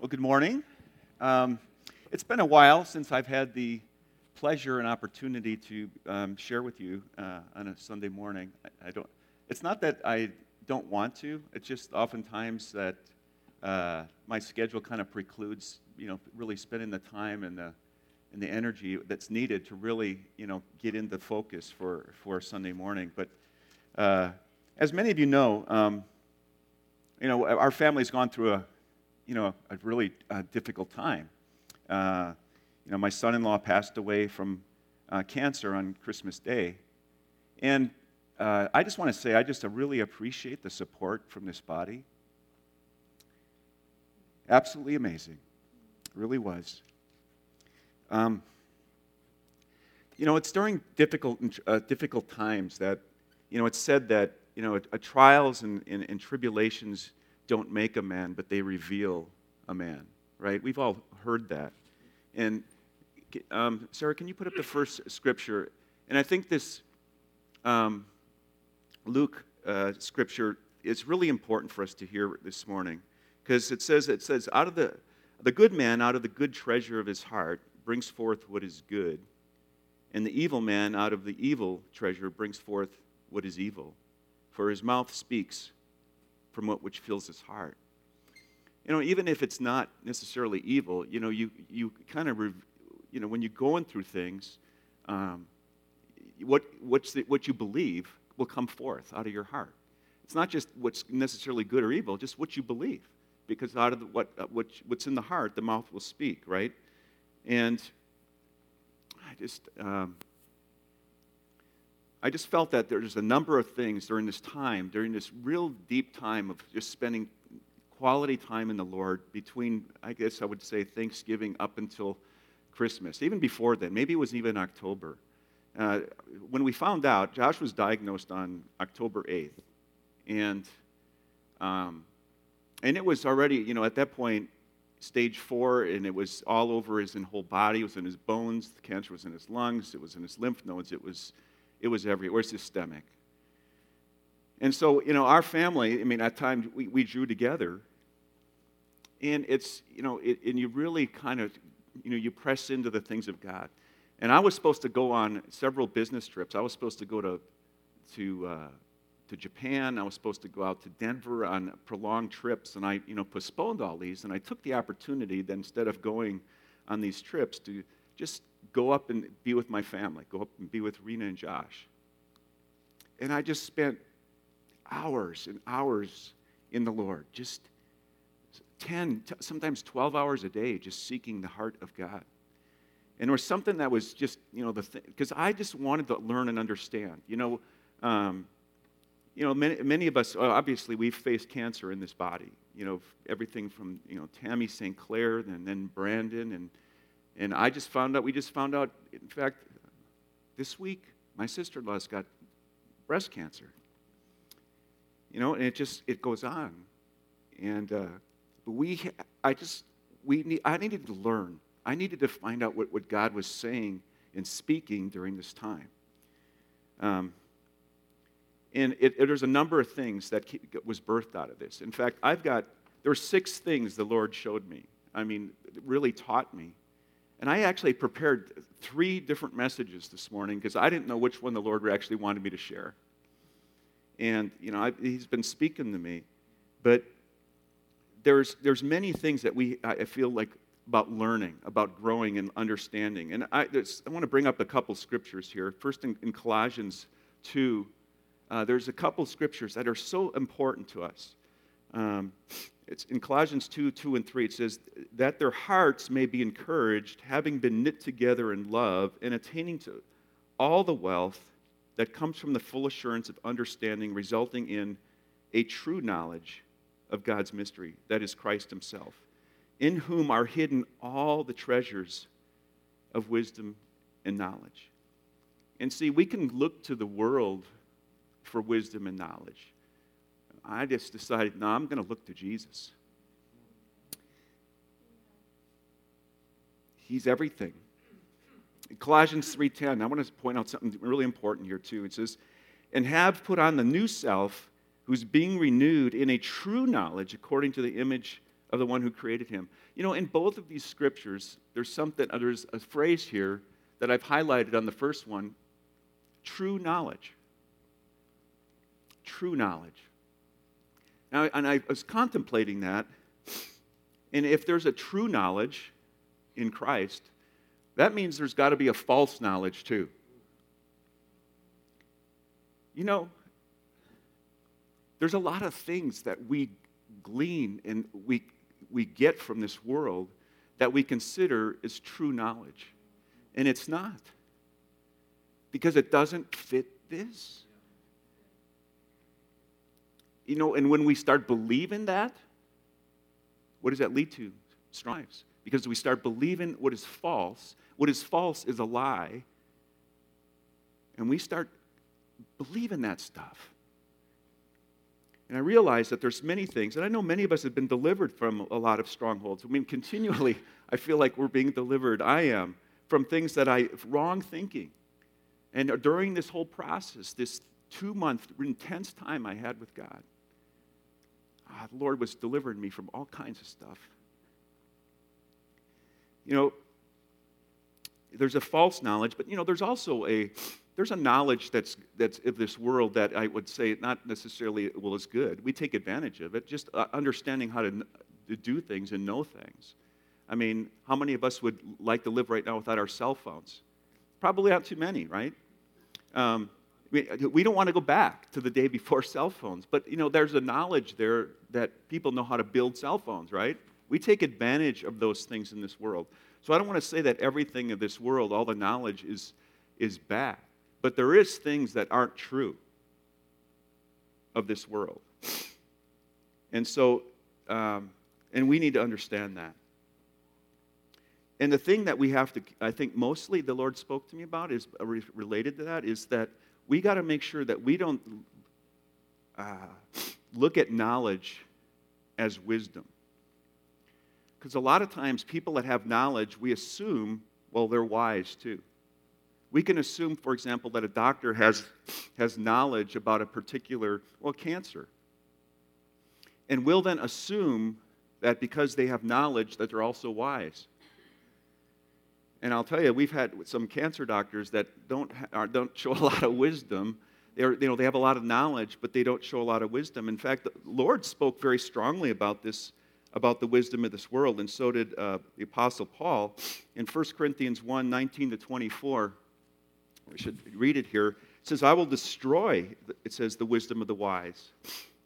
Well, good morning. Um, it's been a while since I've had the pleasure and opportunity to um, share with you uh, on a Sunday morning. I, I, don't. It's not that I don't want to. It's just oftentimes that uh, my schedule kind of precludes, you know, really spending the time and the and the energy that's needed to really, you know, get into focus for for Sunday morning. But uh, as many of you know, um, you know, our family's gone through a you know, a really uh, difficult time. Uh, you know, my son-in-law passed away from uh, cancer on Christmas Day, and uh, I just want to say I just really appreciate the support from this body. Absolutely amazing, it really was. Um, you know, it's during difficult, uh, difficult times that, you know, it's said that, you know, trials and, and, and tribulations don't make a man, but they reveal a man, right? We've all heard that. And um, Sarah, can you put up the first scripture? And I think this um, Luke uh, scripture is really important for us to hear this morning because it says it says out of the the good man out of the good treasure of his heart brings forth what is good, and the evil man out of the evil treasure brings forth what is evil, for his mouth speaks from what which fills his heart. You know, even if it's not necessarily evil, you know, you, you kind of, you know, when you're going through things, um, what, what's the, what you believe will come forth out of your heart. It's not just what's necessarily good or evil, just what you believe. Because out of the, what, uh, what, what's in the heart, the mouth will speak, right? And I just, um, I just felt that there's a number of things during this time, during this real deep time of just spending quality time in the Lord between, I guess I would say, Thanksgiving up until Christmas, even before then. Maybe it was even October. Uh, when we found out, Josh was diagnosed on October 8th. And, um, and it was already, you know, at that point, stage four, and it was all over his whole body. It was in his bones. The cancer was in his lungs. It was in his lymph nodes. It was it was everywhere, systemic. And so, you know, our family, I mean, at times we, we drew together. And it's, you know, it, and you really kind of, you know, you press into the things of God. And I was supposed to go on several business trips. I was supposed to go to, to, uh, to Japan. I was supposed to go out to Denver on prolonged trips. And I, you know, postponed all these. And I took the opportunity then, instead of going on these trips, to just go up and be with my family, go up and be with Rena and Josh. And I just spent hours and hours in the Lord, just 10, sometimes 12 hours a day, just seeking the heart of God. And was something that was just, you know, the thing, because I just wanted to learn and understand. You know, um, you know, many, many of us, obviously, we've faced cancer in this body. You know, everything from, you know, Tammy St. Clair and then Brandon and and I just found out, we just found out, in fact, this week, my sister in law's got breast cancer. You know, and it just, it goes on. And uh, we, I just, we need, I needed to learn. I needed to find out what, what God was saying and speaking during this time. Um, and it, it, there's a number of things that was birthed out of this. In fact, I've got, there were six things the Lord showed me. I mean, really taught me and I actually prepared three different messages this morning because I didn't know which one the Lord actually wanted me to share. And, you know, I, He's been speaking to me. But there's, there's many things that we, I feel like, about learning, about growing and understanding. And I, I want to bring up a couple scriptures here. First, in, in Colossians 2, uh, there's a couple scriptures that are so important to us. Um, it's in Colossians 2 2 and 3, it says, That their hearts may be encouraged, having been knit together in love, and attaining to all the wealth that comes from the full assurance of understanding, resulting in a true knowledge of God's mystery, that is Christ Himself, in whom are hidden all the treasures of wisdom and knowledge. And see, we can look to the world for wisdom and knowledge. I just decided, no, I'm going to look to Jesus. He's everything. In Colossians 3:10, I want to point out something really important here too. It says, "And have put on the new self, who's being renewed in a true knowledge according to the image of the one who created him. You know, in both of these scriptures, there's something, uh, there's a phrase here that I've highlighted on the first one true knowledge. True knowledge. Now, and I was contemplating that, and if there's a true knowledge in Christ, that means there's got to be a false knowledge too. You know, there's a lot of things that we glean and we, we get from this world that we consider as true knowledge. And it's not. Because it doesn't fit this. You know, and when we start believing that, what does that lead to? Strives. Because we start believing what is false. What is false is a lie. And we start believing that stuff. And I realize that there's many things, and I know many of us have been delivered from a lot of strongholds. I mean, continually, I feel like we're being delivered. I am from things that I, wrong thinking. And during this whole process, this two month intense time I had with God, ah, the Lord was delivering me from all kinds of stuff. You know, there's a false knowledge, but you know, there's also a there's a knowledge that's that's of this world that I would say not necessarily well is good. We take advantage of it, just uh, understanding how to, to do things and know things. I mean, how many of us would like to live right now without our cell phones? Probably not too many, right? Um, we, we don't want to go back to the day before cell phones, but you know, there's a knowledge there that people know how to build cell phones, right? We take advantage of those things in this world. So I don't want to say that everything of this world, all the knowledge is, is bad, but there is things that aren't true of this world. And so, um, and we need to understand that. And the thing that we have to, I think mostly the Lord spoke to me about is uh, related to that is that we got to make sure that we don't uh, look at knowledge as wisdom. Because a lot of times, people that have knowledge, we assume, well, they're wise too. We can assume, for example, that a doctor has, has knowledge about a particular, well, cancer. And we'll then assume that because they have knowledge, that they're also wise. And I'll tell you, we've had some cancer doctors that don't, ha- don't show a lot of wisdom. They're, you know, they have a lot of knowledge, but they don't show a lot of wisdom. In fact, the Lord spoke very strongly about this, about the wisdom of this world, and so did uh, the Apostle Paul. In 1 Corinthians 1 19 to 24, we should read it here. It says, I will destroy, it says, the wisdom of the wise,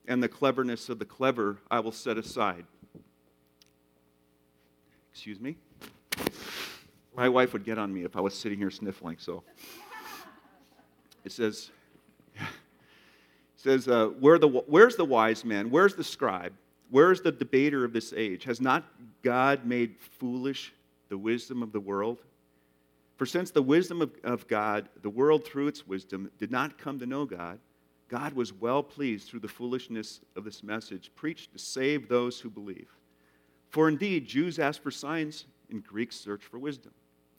and the cleverness of the clever I will set aside. Excuse me? My wife would get on me if I was sitting here sniffling, so. It says, it says uh, Where the, where's the wise man? Where's the scribe? Where's the debater of this age? Has not God made foolish the wisdom of the world? For since the wisdom of, of God, the world through its wisdom, did not come to know God, God was well pleased through the foolishness of this message preached to save those who believe. For indeed, Jews ask for signs, and Greeks search for wisdom.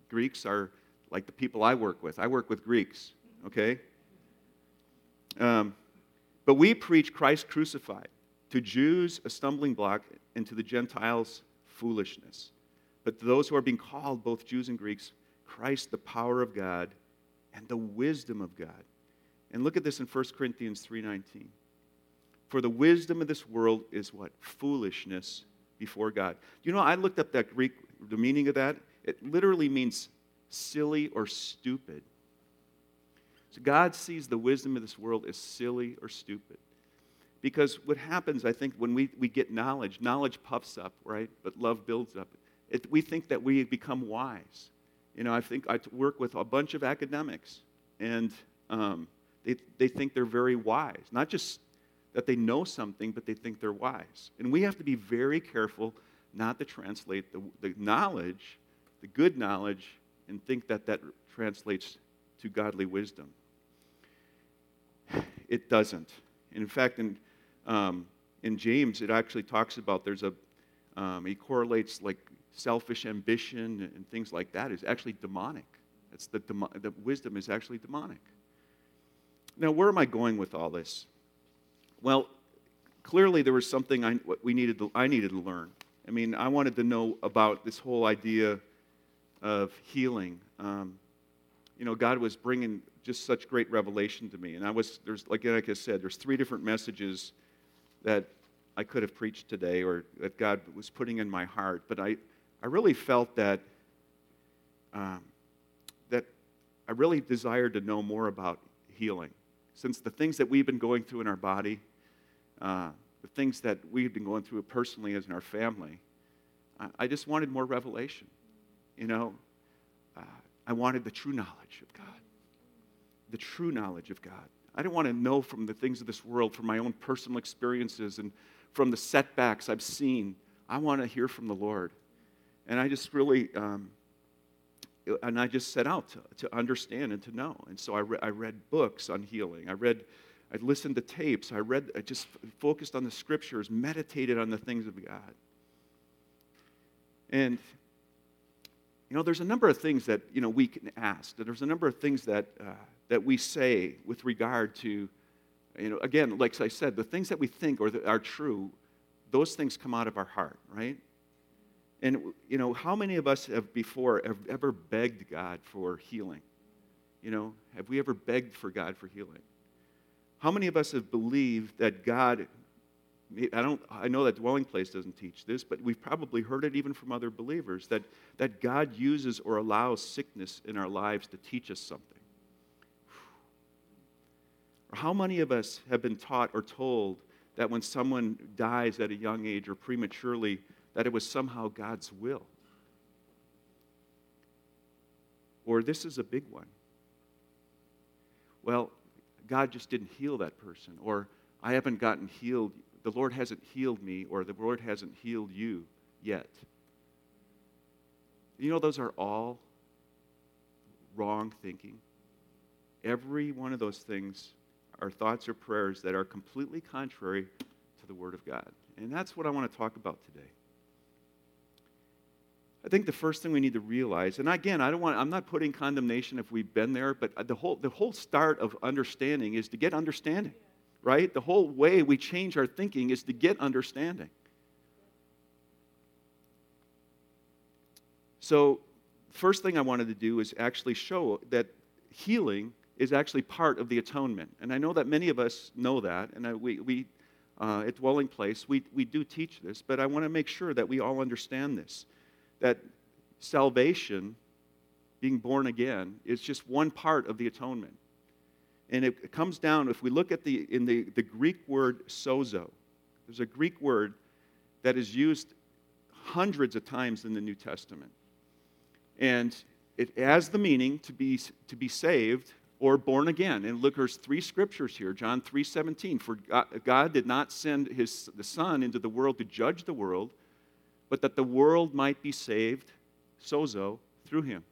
Greeks are like the people I work with. I work with Greeks, okay? Um, but we preach Christ crucified. To Jews, a stumbling block, and to the Gentiles, foolishness. But to those who are being called, both Jews and Greeks, Christ, the power of God and the wisdom of God. And look at this in 1 Corinthians 3:19. For the wisdom of this world is what? Foolishness before God. You know, I looked up that Greek, the meaning of that. It literally means silly or stupid. So God sees the wisdom of this world as silly or stupid. Because what happens, I think, when we, we get knowledge, knowledge puffs up, right? But love builds up. It, we think that we become wise. You know, I think I work with a bunch of academics, and um, they, they think they're very wise. Not just that they know something, but they think they're wise. And we have to be very careful not to translate the, the knowledge the good knowledge and think that that translates to godly wisdom. It doesn't. In fact, in, um, in James, it actually talks about there's a, um, he correlates like selfish ambition and things like that is actually demonic. It's the, demo- the wisdom is actually demonic. Now, where am I going with all this? Well, clearly there was something I, we needed to, I needed to learn I mean, I wanted to know about this whole idea of healing. Um, you know, God was bringing just such great revelation to me. And I was, there's, like, like I said, there's three different messages that I could have preached today or that God was putting in my heart. But I, I really felt that, um, that I really desired to know more about healing. Since the things that we've been going through in our body, uh, the things that we've been going through personally as in our family, I, I just wanted more revelation. You know, uh, I wanted the true knowledge of God. The true knowledge of God. I didn't want to know from the things of this world, from my own personal experiences and from the setbacks I've seen. I want to hear from the Lord. And I just really, um, and I just set out to, to understand and to know. And so I, re- I read books on healing. I read, I listened to tapes. I read, I just focused on the scriptures, meditated on the things of God. And you know, there's a number of things that, you know, we can ask. There's a number of things that, uh, that we say with regard to, you know, again, like I said, the things that we think or that are true, those things come out of our heart, right? And, you know, how many of us have before have ever begged God for healing? You know, have we ever begged for God for healing? How many of us have believed that God I, don't, I know that Dwelling Place doesn't teach this, but we've probably heard it even from other believers that, that God uses or allows sickness in our lives to teach us something. Or how many of us have been taught or told that when someone dies at a young age or prematurely, that it was somehow God's will? Or this is a big one. Well, God just didn't heal that person. Or I haven't gotten healed the Lord hasn't healed me or the Lord hasn't healed you yet. You know, those are all wrong thinking. Every one of those things are thoughts or prayers that are completely contrary to the Word of God. And that's what I want to talk about today. I think the first thing we need to realize, and again, I don't want, I'm not putting condemnation if we've been there, but the whole, the whole start of understanding is to get understanding right? The whole way we change our thinking is to get understanding. So, first thing I wanted to do is actually show that healing is actually part of the atonement. And I know that many of us know that, and I, we, we uh, at Dwelling Place, we, we do teach this, but I want to make sure that we all understand this that salvation, being born again, is just one part of the atonement. And it comes down, if we look at the, in the, the Greek word sozo, there's a Greek word that is used hundreds of times in the New Testament. And it has the meaning to be, to be saved or born again. And look, there's three scriptures here. John 3.17, for God did not send his, the Son into the world to judge the world, but that the world might be saved, sozo, through him.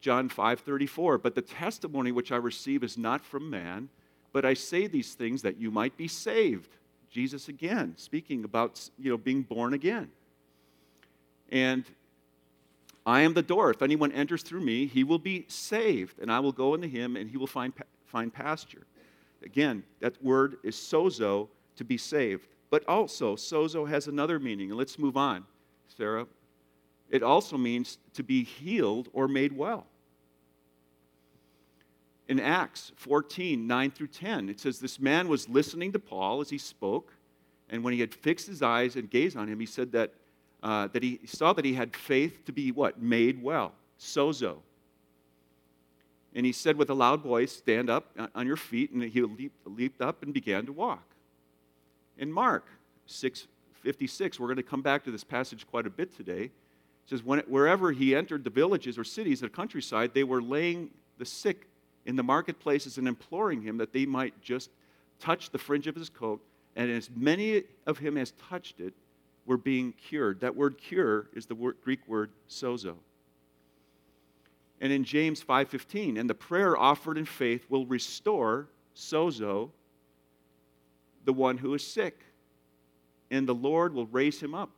John 5:34, but the testimony which I receive is not from man, but I say these things that you might be saved. Jesus again speaking about you know being born again. And I am the door. If anyone enters through me, he will be saved, and I will go into him and he will find find pasture. Again, that word is sozo to be saved. But also, sozo has another meaning. And let's move on, Sarah. It also means to be healed or made well. In Acts 14, 9 through 10, it says, This man was listening to Paul as he spoke, and when he had fixed his eyes and gazed on him, he said that, uh, that he saw that he had faith to be what? Made well. Sozo. And he said with a loud voice, Stand up on your feet. And he leaped, leaped up and began to walk. In Mark 6 56, we're going to come back to this passage quite a bit today says, when, wherever he entered the villages or cities, the countryside, they were laying the sick in the marketplaces and imploring him that they might just touch the fringe of his coat. And as many of him as touched it were being cured. That word cure is the word, Greek word sozo. And in James 5:15, and the prayer offered in faith will restore sozo the one who is sick, and the Lord will raise him up.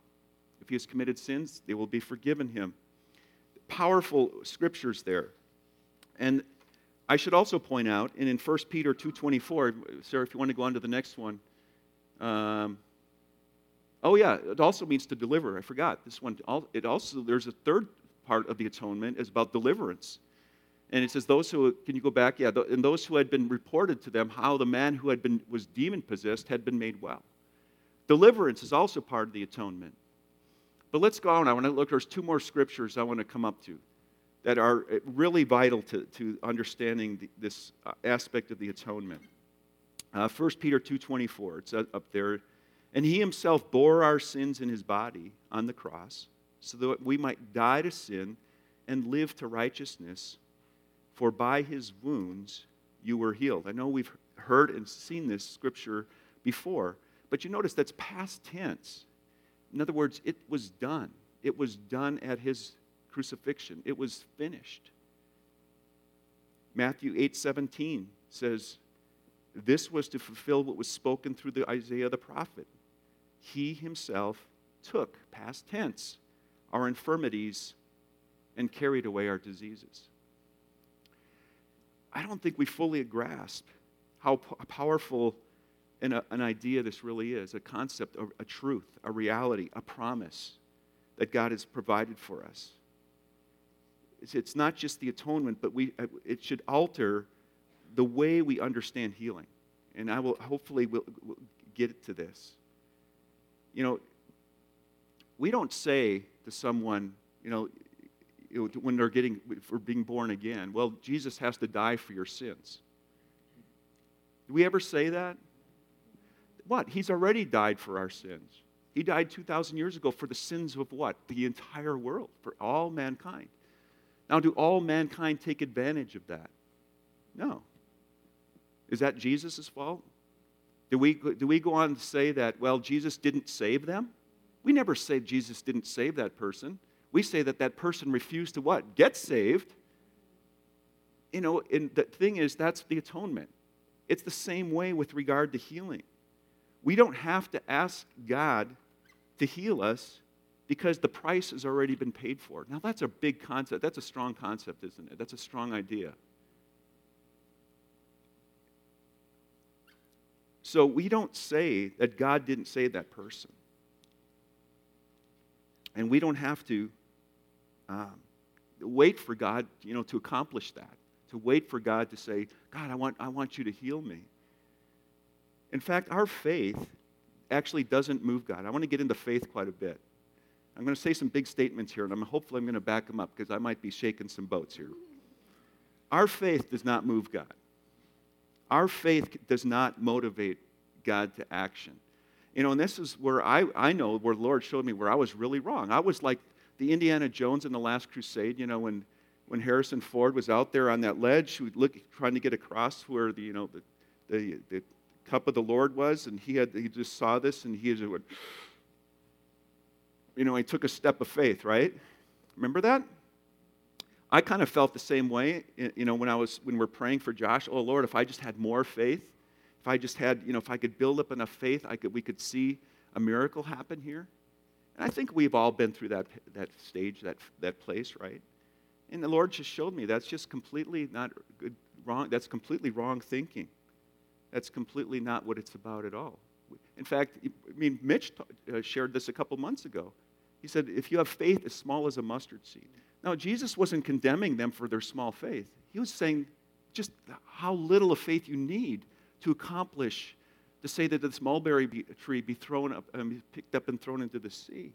If he has committed sins, they will be forgiven him. Powerful scriptures there. And I should also point out, and in 1 Peter 2.24, Sarah, if you want to go on to the next one, um, Oh, yeah, it also means to deliver. I forgot this one. It also, there's a third part of the atonement is about deliverance. And it says, those who, can you go back? Yeah, and those who had been reported to them how the man who had been, was demon possessed had been made well. Deliverance is also part of the atonement. But let's go on. I want to look, there's two more scriptures I want to come up to that are uh, really vital to, to understanding the, this uh, aspect of the atonement. Uh, 1 Peter 2.24, it's up there. And he himself bore our sins in his body on the cross so that we might die to sin and live to righteousness. For by his wounds you were healed. I know we've heard and seen this scripture before, but you notice that's past tense. In other words, it was done. It was done at his crucifixion. It was finished. Matthew 8:17 says, "This was to fulfill what was spoken through the Isaiah the prophet. He himself took, past tense, our infirmities and carried away our diseases." I don't think we fully grasp how powerful an, an idea this really is a concept, a, a truth, a reality, a promise that God has provided for us. It's, it's not just the atonement, but we, uh, it should alter the way we understand healing. And I will hopefully will we'll get to this. You know, we don't say to someone, you know, when they're getting for being born again, well, Jesus has to die for your sins. Do we ever say that? What? He's already died for our sins. He died 2,000 years ago for the sins of what? The entire world, for all mankind. Now, do all mankind take advantage of that? No. Is that Jesus' fault? Do we, do we go on to say that, well, Jesus didn't save them? We never say Jesus didn't save that person. We say that that person refused to what? Get saved. You know, and the thing is, that's the atonement. It's the same way with regard to healing. We don't have to ask God to heal us because the price has already been paid for. Now, that's a big concept. That's a strong concept, isn't it? That's a strong idea. So we don't say that God didn't save that person. And we don't have to um, wait for God, you know, to accomplish that. To wait for God to say, God, I want, I want you to heal me. In fact, our faith actually doesn't move God. I want to get into faith quite a bit. I'm going to say some big statements here, and I'm hopefully I'm going to back them up because I might be shaking some boats here. Our faith does not move God. Our faith does not motivate God to action. You know, and this is where I, I know where the Lord showed me where I was really wrong. I was like the Indiana Jones in the Last Crusade, you know, when, when Harrison Ford was out there on that ledge, look, trying to get across where the, you know, the, the, the cup of the Lord was, and he, had, he just saw this, and he just went, you know, he took a step of faith, right? Remember that? I kind of felt the same way, you know, when I was when we're praying for Josh. Oh Lord, if I just had more faith, if I just had, you know, if I could build up enough faith, I could we could see a miracle happen here. And I think we've all been through that that stage, that that place, right? And the Lord just showed me that's just completely not good, wrong. That's completely wrong thinking. That's completely not what it's about at all. In fact, I mean, Mitch uh, shared this a couple months ago. He said, if you have faith as small as a mustard seed. Now, Jesus wasn't condemning them for their small faith. He was saying just how little of faith you need to accomplish, to say that this mulberry tree be thrown up, um, picked up and thrown into the sea.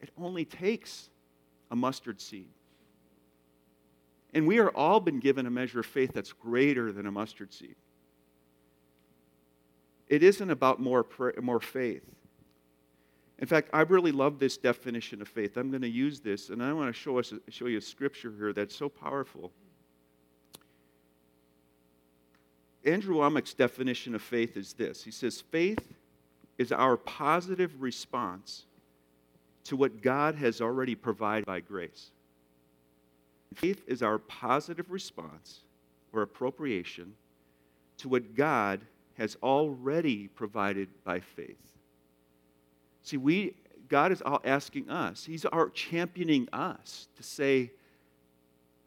It only takes a mustard seed. And we are all been given a measure of faith that's greater than a mustard seed. It isn't about more, more faith. In fact, I really love this definition of faith. I'm going to use this, and I want to show, us, show you a scripture here that's so powerful. Andrew Wommack's definition of faith is this He says, Faith is our positive response to what God has already provided by grace. Faith is our positive response or appropriation to what God has already provided by faith. See, we, God is asking us, He's our championing us to say,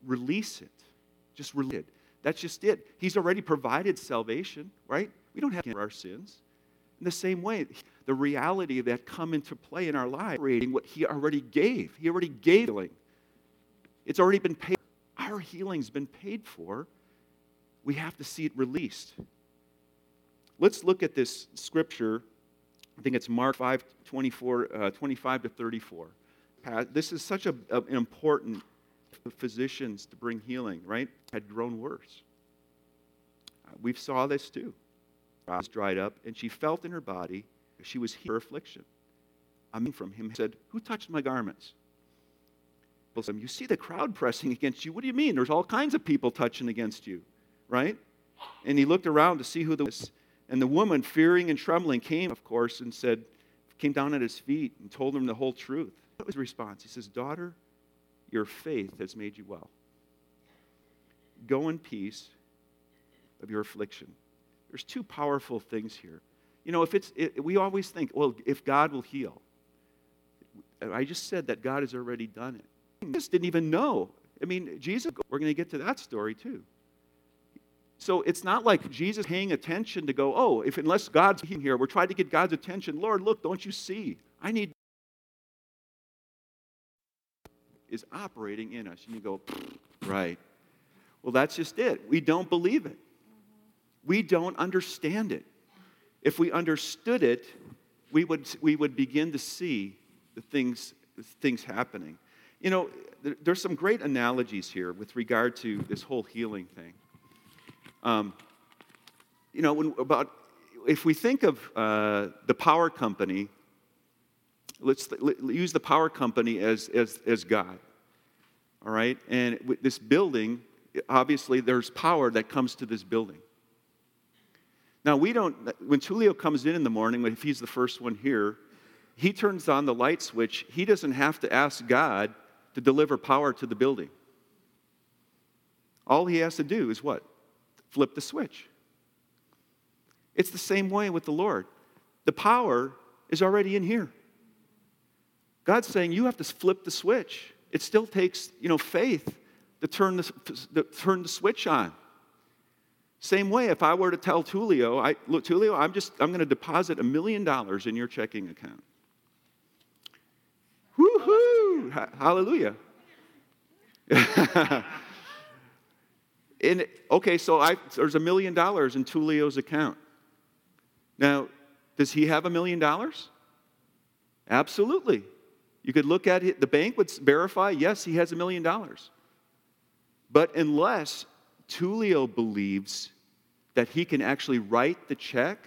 release it. Just release it. That's just it. He's already provided salvation, right? We don't have to our sins. In the same way, the reality that come into play in our lives, creating what He already gave. He already gave healing. It's already been paid. Our healing's been paid for. We have to see it released. Let's look at this scripture. I think it's Mark 5 24, uh, 25 to 34. This is such a, a, an important physicians to bring healing, right? Had grown worse. Uh, we saw this too. Was dried up, and she felt in her body she was her affliction. I mean, from him said, "Who touched my garments?" You see the crowd pressing against you. What do you mean? There's all kinds of people touching against you, right? And he looked around to see who the was. And the woman, fearing and trembling, came, of course, and said, came down at his feet and told him the whole truth. What was his response? He says, Daughter, your faith has made you well. Go in peace of your affliction. There's two powerful things here. You know, if it's, it, we always think, well, if God will heal. I just said that God has already done it. Jesus didn't even know. I mean, Jesus, we're going to get to that story too. So it's not like Jesus paying attention to go, oh, if unless God's here, we're trying to get God's attention. Lord, look, don't you see? I need is operating in us. And you go, right. Well, that's just it. We don't believe it. We don't understand it. If we understood it, we would, we would begin to see the things, the things happening. You know, there, there's some great analogies here with regard to this whole healing thing. Um, you know, when, about if we think of uh, the power company, let's use the power company as, as, as God. All right? And with this building, obviously, there's power that comes to this building. Now, we don't, when Tulio comes in in the morning, if he's the first one here, he turns on the light switch. He doesn't have to ask God to deliver power to the building. All he has to do is what? Flip the switch. It's the same way with the Lord. The power is already in here. God's saying you have to flip the switch. It still takes, you know, faith to turn the, to turn the switch on. Same way, if I were to tell Tulio, I, look, Tulio, I'm just, I'm going to deposit a million dollars in your checking account. Woohoo! Hallelujah. and, okay, so I, there's a million dollars in Tulio's account. Now, does he have a million dollars? Absolutely. You could look at it, the bank would verify, yes, he has a million dollars. But unless Tulio believes that he can actually write the check,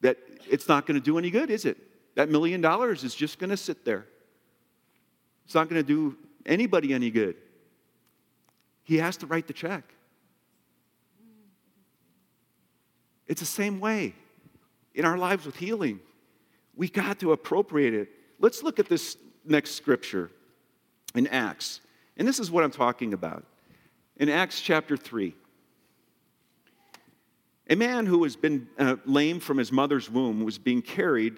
that it's not going to do any good, is it? That million dollars is just going to sit there. It's not going to do anybody any good. He has to write the check. It's the same way in our lives with healing. We got to appropriate it. Let's look at this next scripture in Acts. And this is what I'm talking about. In Acts chapter 3, a man who has been uh, lame from his mother's womb was being carried,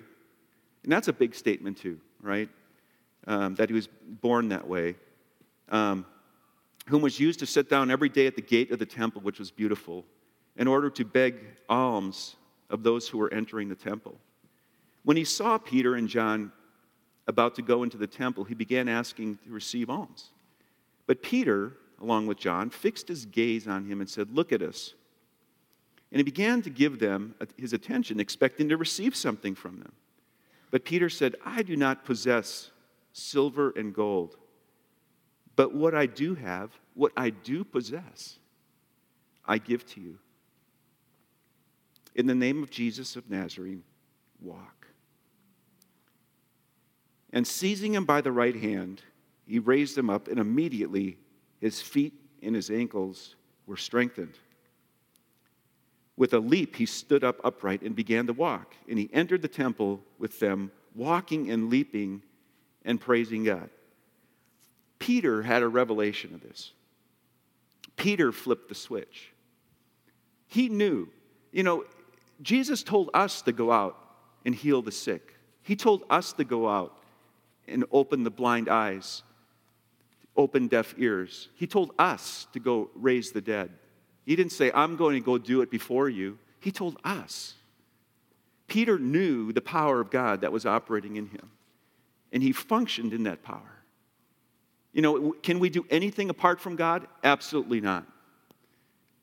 and that's a big statement too, right? Um, that he was born that way. Um, whom was used to sit down every day at the gate of the temple, which was beautiful, in order to beg alms of those who were entering the temple. When he saw Peter and John about to go into the temple, he began asking to receive alms. But Peter, along with John, fixed his gaze on him and said, Look at us. And he began to give them his attention, expecting to receive something from them. But Peter said, I do not possess silver and gold but what I do have, what I do possess, I give to you. In the name of Jesus of Nazareth, walk. And seizing him by the right hand, he raised him up, and immediately his feet and his ankles were strengthened. With a leap, he stood up upright and began to walk. And he entered the temple with them, walking and leaping and praising God. Peter had a revelation of this. Peter flipped the switch. He knew, you know, Jesus told us to go out and heal the sick. He told us to go out and open the blind eyes, open deaf ears. He told us to go raise the dead. He didn't say, I'm going to go do it before you. He told us. Peter knew the power of God that was operating in him, and he functioned in that power. You know, can we do anything apart from God? Absolutely not.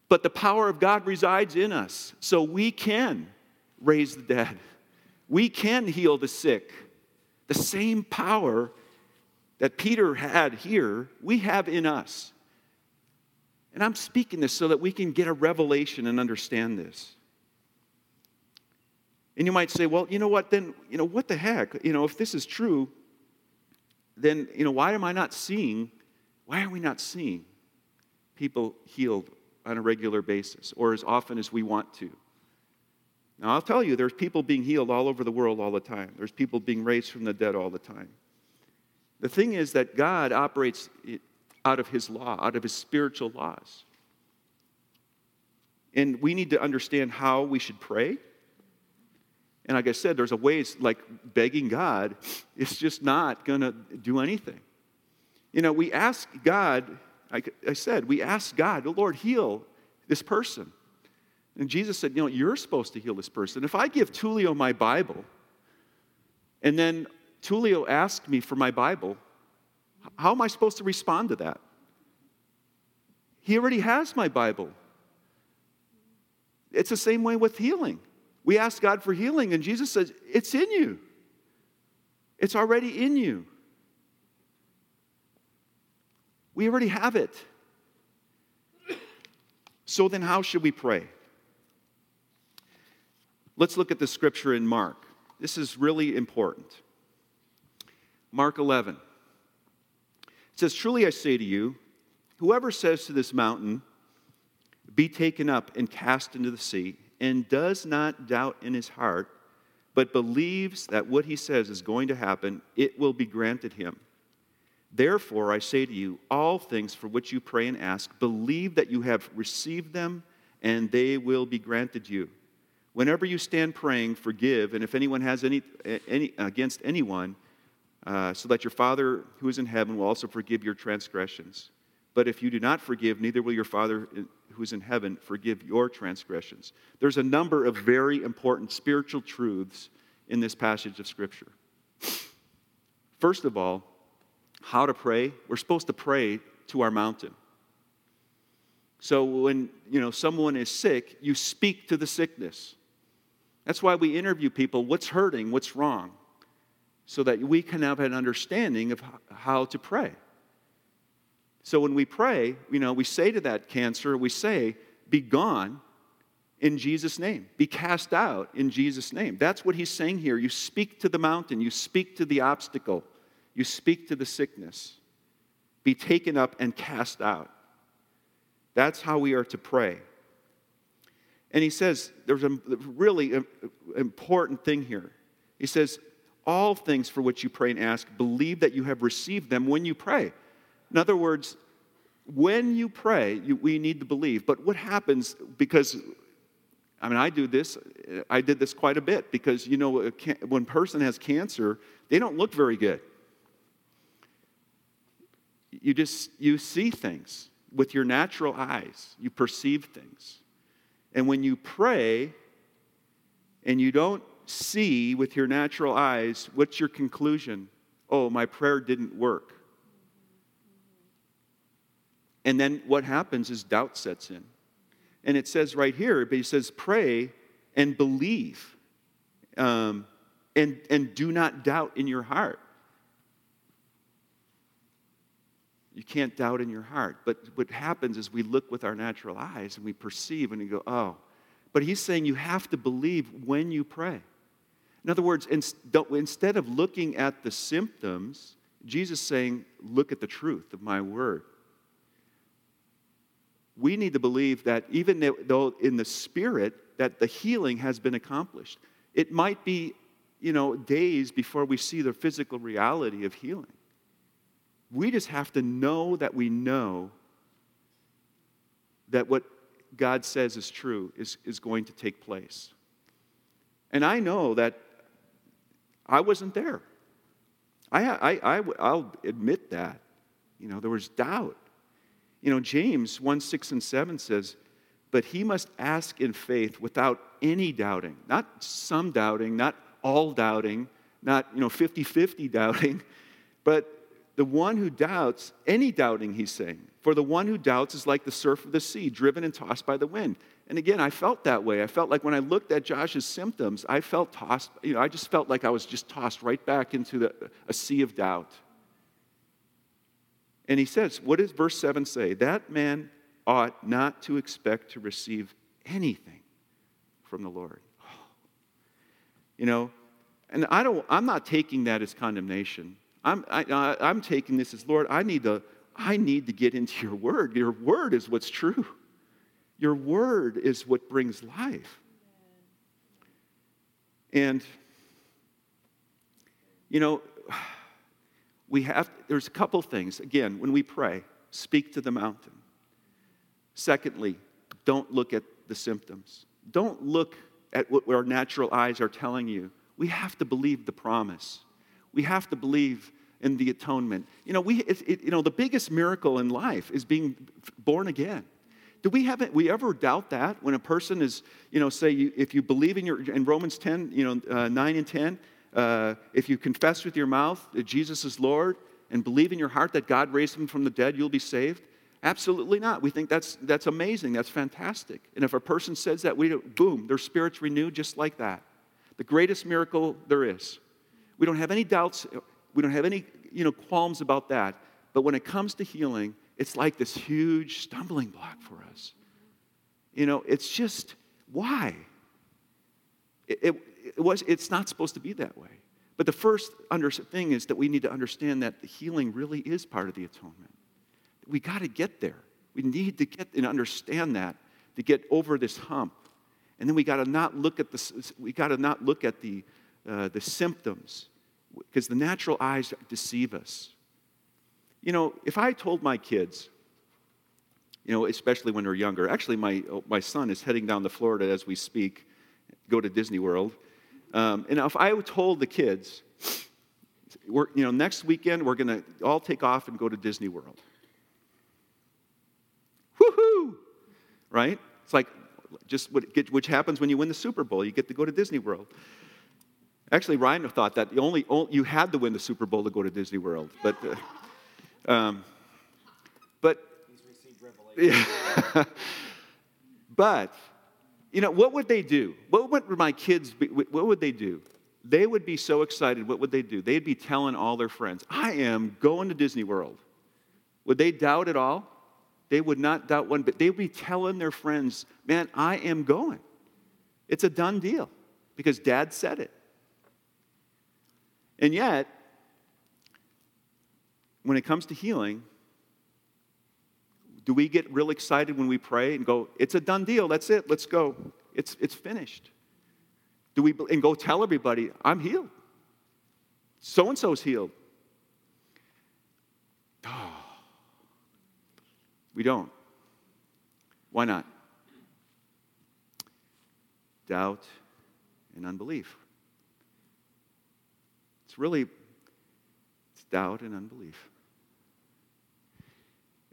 But the power of God resides in us, so we can raise the dead. We can heal the sick. The same power that Peter had here, we have in us. And I'm speaking this so that we can get a revelation and understand this. And you might say, well, you know what, then, you know, what the heck? You know, if this is true, then, you know, why am I not seeing, why are we not seeing people healed on a regular basis or as often as we want to? Now, I'll tell you, there's people being healed all over the world all the time. There's people being raised from the dead all the time. The thing is that God operates out of His law, out of His spiritual laws. And we need to understand how we should pray. And like I said, there's a ways like begging God, it's just not going to do anything. You know, we ask God, like I said, we ask God, the Lord, heal this person. And Jesus said, You know, you're supposed to heal this person. If I give Tulio my Bible, and then Tulio asked me for my Bible, how am I supposed to respond to that? He already has my Bible. It's the same way with healing. We ask God for healing, and Jesus says, It's in you. It's already in you. We already have it. So then, how should we pray? Let's look at the scripture in Mark. This is really important. Mark 11. It says, Truly I say to you, whoever says to this mountain, Be taken up and cast into the sea, and does not doubt in his heart, but believes that what he says is going to happen, it will be granted him. Therefore, I say to you, all things for which you pray and ask, believe that you have received them, and they will be granted you. Whenever you stand praying, forgive, and if anyone has any, any against anyone, uh, so that your Father who is in heaven will also forgive your transgressions. But if you do not forgive, neither will your Father who is in heaven forgive your transgressions. There's a number of very important spiritual truths in this passage of Scripture. First of all, how to pray. We're supposed to pray to our mountain. So when you know someone is sick, you speak to the sickness. That's why we interview people what's hurting, what's wrong, so that we can have an understanding of how to pray. So when we pray, you know, we say to that cancer, we say, be gone in Jesus' name, be cast out in Jesus' name. That's what he's saying here. You speak to the mountain, you speak to the obstacle, you speak to the sickness, be taken up and cast out. That's how we are to pray. And he says, there's a really important thing here. He says, all things for which you pray and ask, believe that you have received them when you pray. In other words, when you pray, you, we need to believe. But what happens, because, I mean, I do this, I did this quite a bit, because, you know, when a person has cancer, they don't look very good. You just, you see things with your natural eyes. You perceive things. And when you pray and you don't see with your natural eyes, what's your conclusion? Oh, my prayer didn't work. And then what happens is doubt sets in. And it says right here, but he says, pray and believe, um, and, and do not doubt in your heart. You can't doubt in your heart. But what happens is we look with our natural eyes and we perceive and we go, oh. But he's saying you have to believe when you pray. In other words, instead of looking at the symptoms, Jesus is saying, look at the truth of my word. We need to believe that even though in the spirit that the healing has been accomplished. It might be, you know, days before we see the physical reality of healing. We just have to know that we know that what God says is true is, is going to take place. And I know that I wasn't there. I, I, I, I'll admit that. You know, there was doubt. You know, James 1 6 and 7 says, But he must ask in faith without any doubting, not some doubting, not all doubting, not you know 50-50 doubting, but the one who doubts, any doubting, he's saying. For the one who doubts is like the surf of the sea, driven and tossed by the wind. And again, I felt that way. I felt like when I looked at Josh's symptoms, I felt tossed, you know, I just felt like I was just tossed right back into the, a sea of doubt. And he says, what does verse 7 say? That man ought not to expect to receive anything from the Lord. You know, and I don't, I'm not taking that as condemnation. I'm, I, I'm taking this as, Lord, I need, to, I need to get into your word. Your word is what's true. Your word is what brings life. And, you know, we have, there's a couple things. Again, when we pray, speak to the mountain. Secondly, don't look at the symptoms. Don't look at what our natural eyes are telling you. We have to believe the promise. We have to believe in the atonement. You know, we, it, it, you know the biggest miracle in life is being born again. Do we have we ever doubt that when a person is, you know, say you, if you believe in your in Romans 10, you know, uh, 9 and 10, uh, if you confess with your mouth that Jesus is Lord and believe in your heart that God raised him from the dead, you'll be saved? Absolutely not. We think that's, that's amazing. That's fantastic. And if a person says that, we boom, their spirit's renewed just like that. The greatest miracle there is. We don't have any doubts. We don't have any you know, qualms about that. But when it comes to healing, it's like this huge stumbling block for us. You know, it's just why? It, it, it was, it's not supposed to be that way. But the first under, thing is that we need to understand that the healing really is part of the atonement. We got to get there. We need to get and understand that to get over this hump. And then we got to not look at the we got to not look at the uh, the symptoms because the natural eyes deceive us. You know, if I told my kids, you know, especially when they're younger, actually, my, my son is heading down to Florida as we speak, go to Disney World. Um, and if I told the kids, we're, you know, next weekend we're going to all take off and go to Disney World. Woohoo! Right? It's like just what, which happens when you win the Super Bowl. You get to go to Disney World. Actually, Ryan thought that the only, you had to win the Super Bowl to go to Disney World, but, uh, um, but, yeah. but, you know, what would they do? What would my kids? Be, what would they do? They would be so excited. What would they do? They'd be telling all their friends, "I am going to Disney World." Would they doubt at all? They would not doubt one, but they would be telling their friends, "Man, I am going." It's a done deal because Dad said it. And yet, when it comes to healing, do we get real excited when we pray and go, it's a done deal, that's it, let's go, it's, it's finished? Do we, and go tell everybody, I'm healed. So and so's healed. Oh, we don't. Why not? Doubt and unbelief It's really it's doubt and unbelief.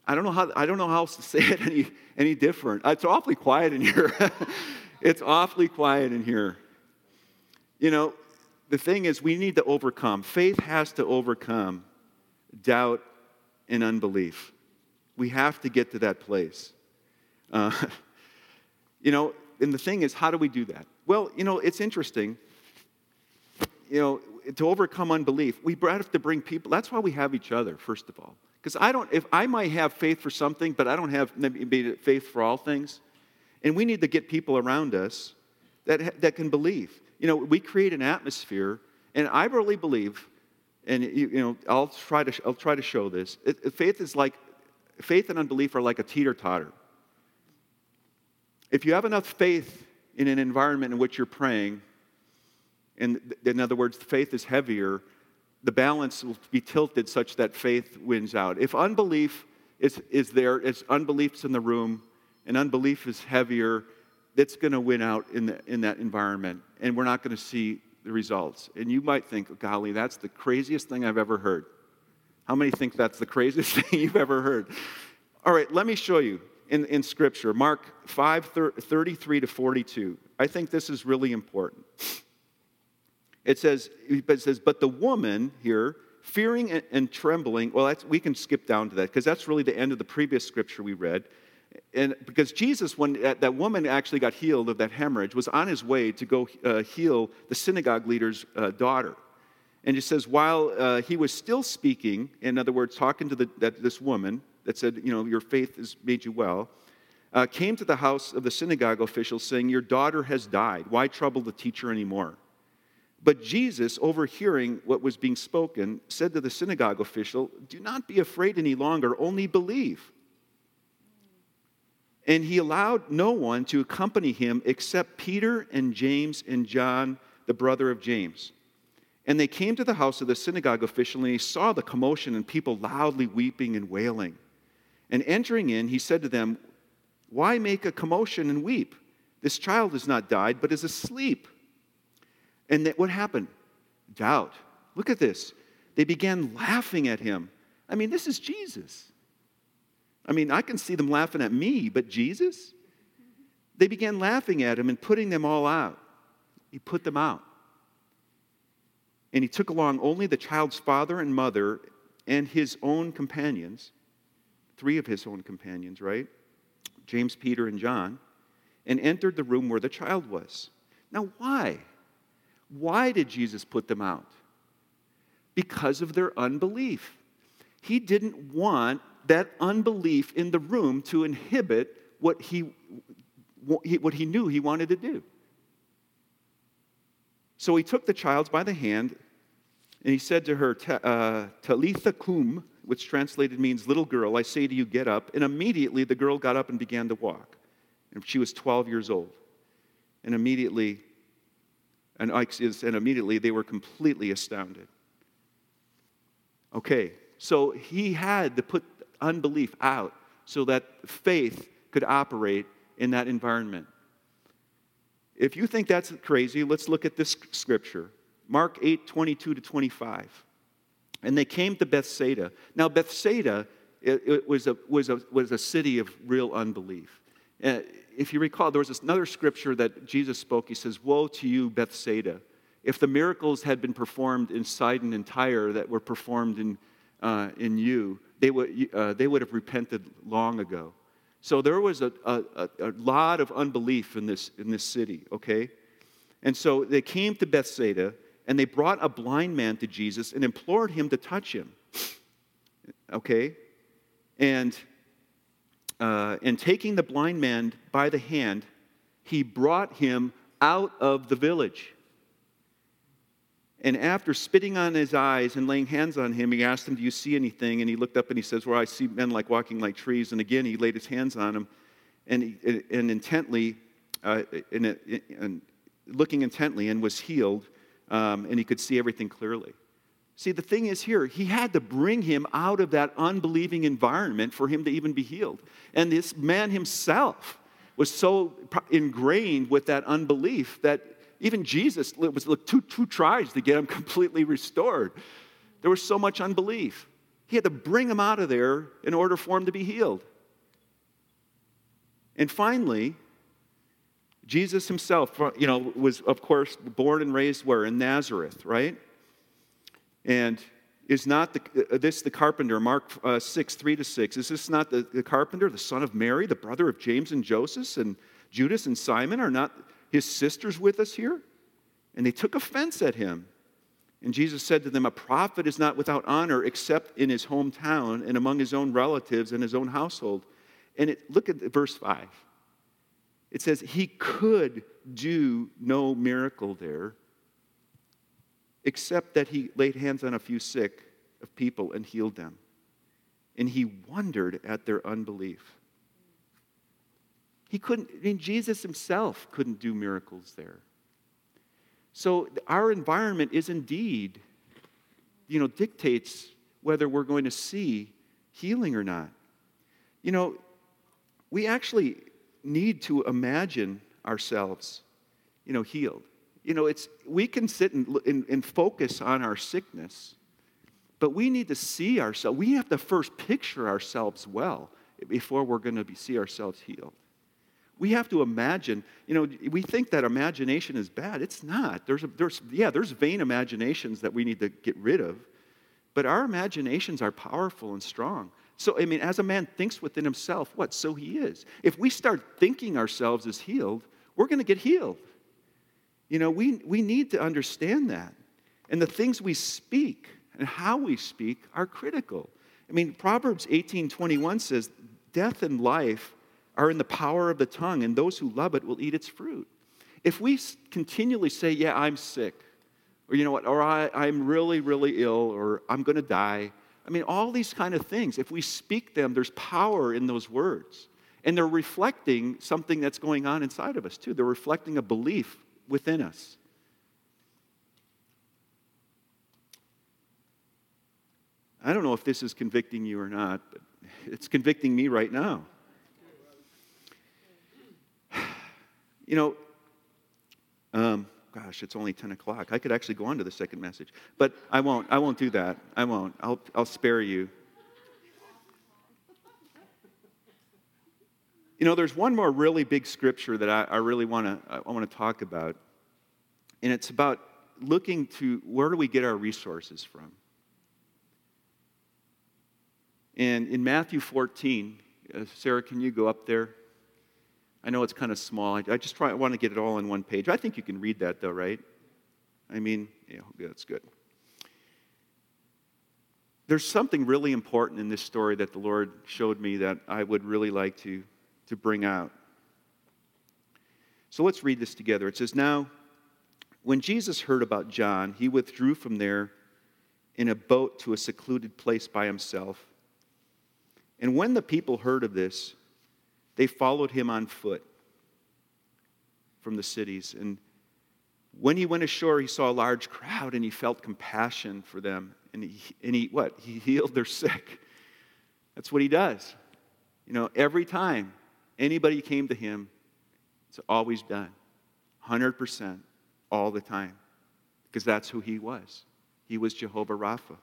I don't know how, I don't know how else to say it any, any different. It's awfully quiet in here. it's awfully quiet in here. You know, the thing is, we need to overcome. Faith has to overcome doubt and unbelief. We have to get to that place. Uh, you know, and the thing is, how do we do that? Well, you know, it's interesting. You know, to overcome unbelief, we have to bring people. That's why we have each other, first of all. Because I don't, if I might have faith for something, but I don't have maybe faith for all things, and we need to get people around us that, that can believe. You know, we create an atmosphere, and I really believe, and you, you know, I'll try to, I'll try to show this. It, faith is like, faith and unbelief are like a teeter totter. If you have enough faith in an environment in which you're praying, and in other words, faith is heavier, the balance will be tilted such that faith wins out. If unbelief is, is there, it's unbelief's in the room, and unbelief is heavier, that's going to win out in, the, in that environment, and we're not going to see the results. And you might think, golly, that's the craziest thing I've ever heard. How many think that's the craziest thing you've ever heard? All right, let me show you. in, in Scripture, Mark 5 33 to 42. I think this is really important. It says, it says, but the woman here, fearing and, and trembling, well, we can skip down to that because that's really the end of the previous scripture we read. And because Jesus, when that, that woman actually got healed of that hemorrhage, was on his way to go uh, heal the synagogue leader's uh, daughter. And it says, while uh, he was still speaking, in other words, talking to the, that, this woman that said, You know, your faith has made you well, uh, came to the house of the synagogue official saying, Your daughter has died. Why trouble the teacher anymore? But Jesus, overhearing what was being spoken, said to the synagogue official, Do not be afraid any longer, only believe. And he allowed no one to accompany him except Peter and James and John, the brother of James. And they came to the house of the synagogue official, and he saw the commotion and people loudly weeping and wailing. And entering in, he said to them, Why make a commotion and weep? This child has not died, but is asleep. And that, what happened? Doubt. Look at this. They began laughing at him. I mean, this is Jesus. I mean, I can see them laughing at me, but Jesus? They began laughing at him and putting them all out. He put them out. And he took along only the child's father and mother and his own companions, three of his own companions, right? James, Peter, and John, and entered the room where the child was. Now, why? Why did Jesus put them out? Because of their unbelief. He didn't want that unbelief in the room to inhibit what he, what he knew he wanted to do. So he took the child by the hand and he said to her, uh, Talitha cum, which translated means little girl, I say to you, get up. And immediately the girl got up and began to walk. And she was 12 years old. And immediately, and, and immediately they were completely astounded. Okay, so he had to put unbelief out so that faith could operate in that environment. If you think that's crazy, let's look at this scripture Mark 8 22 to 25. And they came to Bethsaida. Now, Bethsaida it, it was, a, was, a, was a city of real unbelief. Uh, if you recall, there was another scripture that Jesus spoke. He says, Woe to you, Bethsaida. If the miracles had been performed in Sidon and Tyre that were performed in, uh, in you, they would, uh, they would have repented long ago. So there was a, a, a lot of unbelief in this, in this city, okay? And so they came to Bethsaida, and they brought a blind man to Jesus and implored him to touch him, okay? And, uh, and taking the blind man by the hand, he brought him out of the village. And after spitting on his eyes and laying hands on him, he asked him, Do you see anything? And he looked up and he says, Well, I see men like walking like trees. And again, he laid his hands on him and, he, and intently, uh, and, and looking intently, and was healed. Um, and he could see everything clearly. See, the thing is here, he had to bring him out of that unbelieving environment for him to even be healed. And this man himself was so ingrained with that unbelief that even Jesus, it was like two, two tries to get him completely restored. There was so much unbelief. He had to bring him out of there in order for him to be healed. And finally, Jesus himself, you know, was of course born and raised where? In Nazareth, right? And is not the, uh, this the carpenter, Mark uh, 6, 3 to 6, is this not the, the carpenter, the son of Mary, the brother of James and Joseph, and Judas and Simon? Are not his sisters with us here? And they took offense at him. And Jesus said to them, A prophet is not without honor except in his hometown and among his own relatives and his own household. And it, look at verse 5. It says, He could do no miracle there except that he laid hands on a few sick of people and healed them. And he wondered at their unbelief. He couldn't, I mean, Jesus himself couldn't do miracles there. So our environment is indeed, you know, dictates whether we're going to see healing or not. You know, we actually need to imagine ourselves, you know, healed. You know, it's, we can sit and, and, and focus on our sickness, but we need to see ourselves. We have to first picture ourselves well before we're going to see ourselves healed. We have to imagine, you know, we think that imagination is bad. It's not. There's, a, there's, yeah, there's vain imaginations that we need to get rid of, but our imaginations are powerful and strong. So, I mean, as a man thinks within himself, what? So he is. If we start thinking ourselves as healed, we're going to get healed. You know, we, we need to understand that. And the things we speak and how we speak are critical. I mean, Proverbs 18 21 says, Death and life are in the power of the tongue, and those who love it will eat its fruit. If we continually say, Yeah, I'm sick, or you know what, or I, I'm really, really ill, or I'm going to die, I mean, all these kind of things, if we speak them, there's power in those words. And they're reflecting something that's going on inside of us, too. They're reflecting a belief within us. I don't know if this is convicting you or not, but it's convicting me right now. You know, um, gosh, it's only 10 o'clock. I could actually go on to the second message, but I won't. I won't do that. I won't. I'll, I'll spare you. You know, there's one more really big scripture that I, I really want to I want to talk about, and it's about looking to where do we get our resources from. And in Matthew 14, uh, Sarah, can you go up there? I know it's kind of small. I, I just try, I want to get it all in one page. I think you can read that, though, right? I mean, yeah, that's good. There's something really important in this story that the Lord showed me that I would really like to, to bring out. So let's read this together. It says, Now, when Jesus heard about John, he withdrew from there in a boat to a secluded place by himself. And when the people heard of this, they followed him on foot from the cities. And when he went ashore, he saw a large crowd and he felt compassion for them. And he, and he what? He healed their sick. That's what he does. You know, every time anybody came to him, it's always done. 100% all the time. Because that's who he was. He was Jehovah Rapha.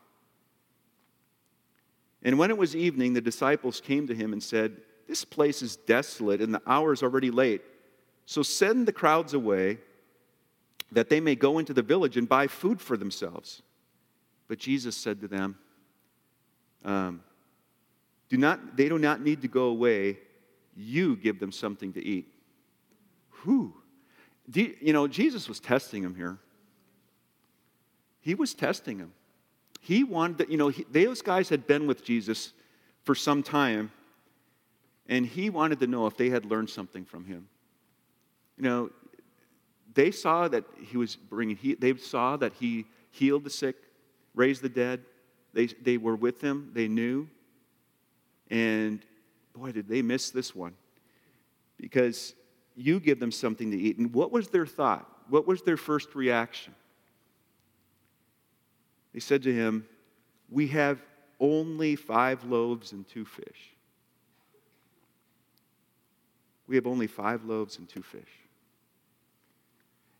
And when it was evening, the disciples came to him and said, This place is desolate, and the hour is already late. So send the crowds away that they may go into the village and buy food for themselves. But Jesus said to them, um, do not, They do not need to go away. You give them something to eat. Who? You, you know, Jesus was testing them here. He was testing them. He wanted that, you know, he, those guys had been with Jesus for some time, and he wanted to know if they had learned something from him. You know, they saw that he was bringing, he, they saw that he healed the sick, raised the dead. They, they were with him, they knew. And boy, did they miss this one. Because you give them something to eat. And what was their thought? What was their first reaction? They said to him, We have only five loaves and two fish. We have only five loaves and two fish.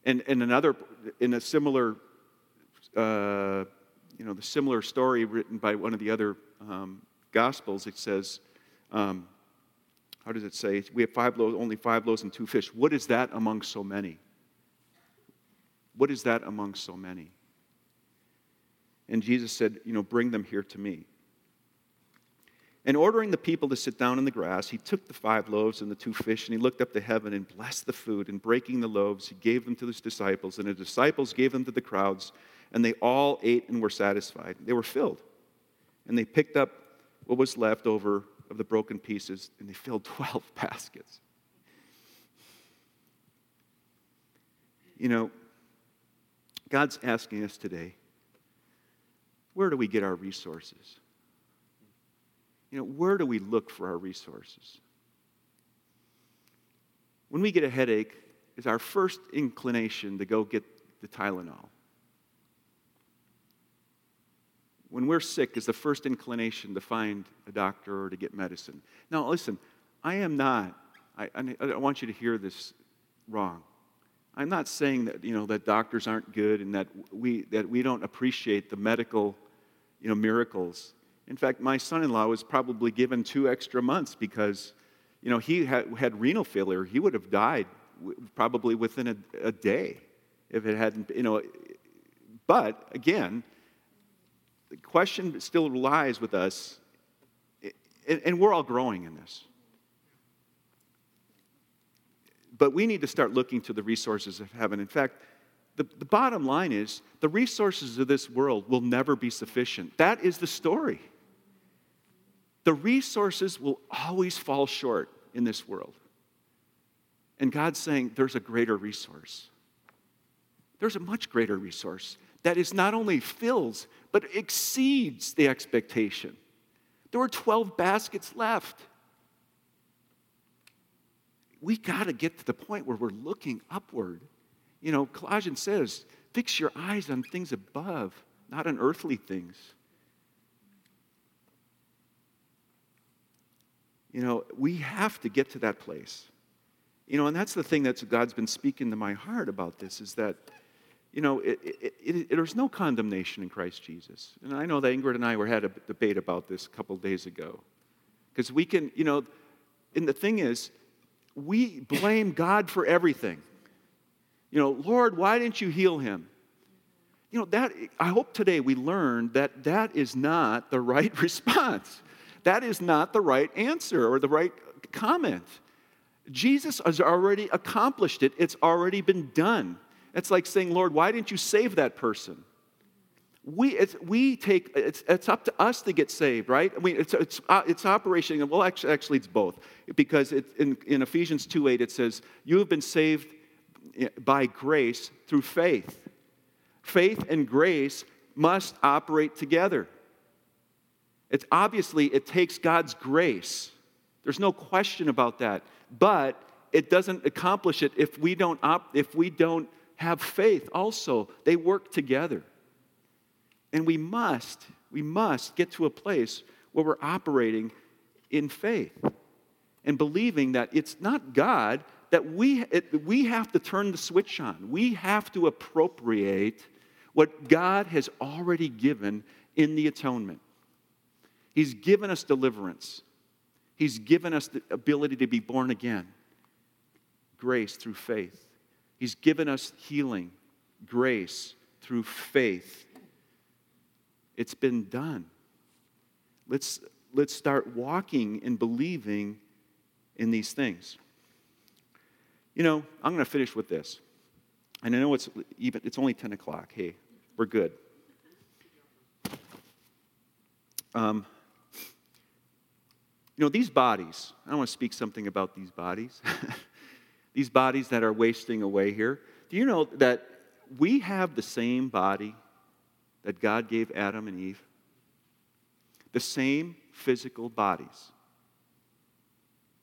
And, and another, in a similar, uh, you know, the similar story written by one of the other um, Gospels, it says, um, how does it say? We have five loaves, only five loaves and two fish. What is that among so many? What is that among so many? And Jesus said, You know, bring them here to me. And ordering the people to sit down in the grass, he took the five loaves and the two fish, and he looked up to heaven and blessed the food. And breaking the loaves, he gave them to his disciples, and the disciples gave them to the crowds, and they all ate and were satisfied. They were filled. And they picked up what was left over of the broken pieces, and they filled 12 baskets. You know, God's asking us today where do we get our resources? You know, where do we look for our resources? When we get a headache, is our first inclination to go get the Tylenol. When we're sick, is the first inclination to find a doctor or to get medicine. Now, listen, I am not, I, I want you to hear this wrong. I'm not saying that, you know, that doctors aren't good and that we, that we don't appreciate the medical, you know, miracles In fact, my son in law was probably given two extra months because, you know, he had, had renal failure. He would have died probably within a, a day if it hadn't, you know. But again, the question still lies with us, and we're all growing in this. But we need to start looking to the resources of heaven. In fact, the, the bottom line is the resources of this world will never be sufficient. That is the story. The resources will always fall short in this world. And God's saying there's a greater resource. There's a much greater resource that is not only fills, but exceeds the expectation. There were 12 baskets left. We got to get to the point where we're looking upward. You know, Colossians says, fix your eyes on things above, not on earthly things. You know, we have to get to that place. You know, and that's the thing that God's been speaking to my heart about this is that, you know, it, it, it, there's no condemnation in Christ Jesus. And I know that Ingrid and I were had a debate about this a couple days ago. Because we can, you know, and the thing is, we blame God for everything. You know, Lord, why didn't you heal him? You know, that I hope today we learned that that is not the right response. That is not the right answer or the right comment. Jesus has already accomplished it, it's already been done. It's like saying, Lord, why didn't you save that person? We, it's, we take, it's, it's up to us to get saved, right? I mean, it's, it's, uh, it's operation, well, actually, actually, it's both. Because it, in, in Ephesians 2 8, it says, You have been saved by grace through faith. Faith and grace must operate together. It's obviously, it takes God's grace. There's no question about that but it doesn't accomplish it if we don't, op- if we don't have faith also. They work together. And we must, we must get to a place where we're operating in faith and believing that it's not God, that we, it, we have to turn the switch on. We have to appropriate what God has already given in the atonement. He's given us deliverance. He's given us the ability to be born again, grace through faith. He's given us healing, grace through faith. It's been done. Let's, let's start walking and believing in these things. You know, I'm going to finish with this. And I know it's even it's only 10 o'clock. Hey, we're good. Um, you know, these bodies, I want to speak something about these bodies. these bodies that are wasting away here. Do you know that we have the same body that God gave Adam and Eve? The same physical bodies.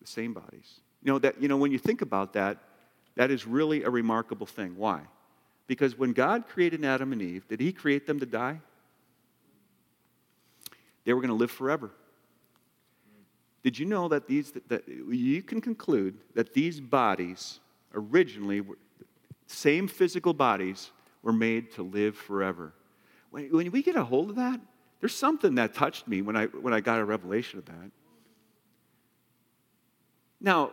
The same bodies. You know that you know when you think about that, that is really a remarkable thing. Why? Because when God created Adam and Eve, did he create them to die? They were going to live forever. Did you know that these that you can conclude that these bodies originally were same physical bodies were made to live forever? When, when we get a hold of that, there's something that touched me when I when I got a revelation of that. Now,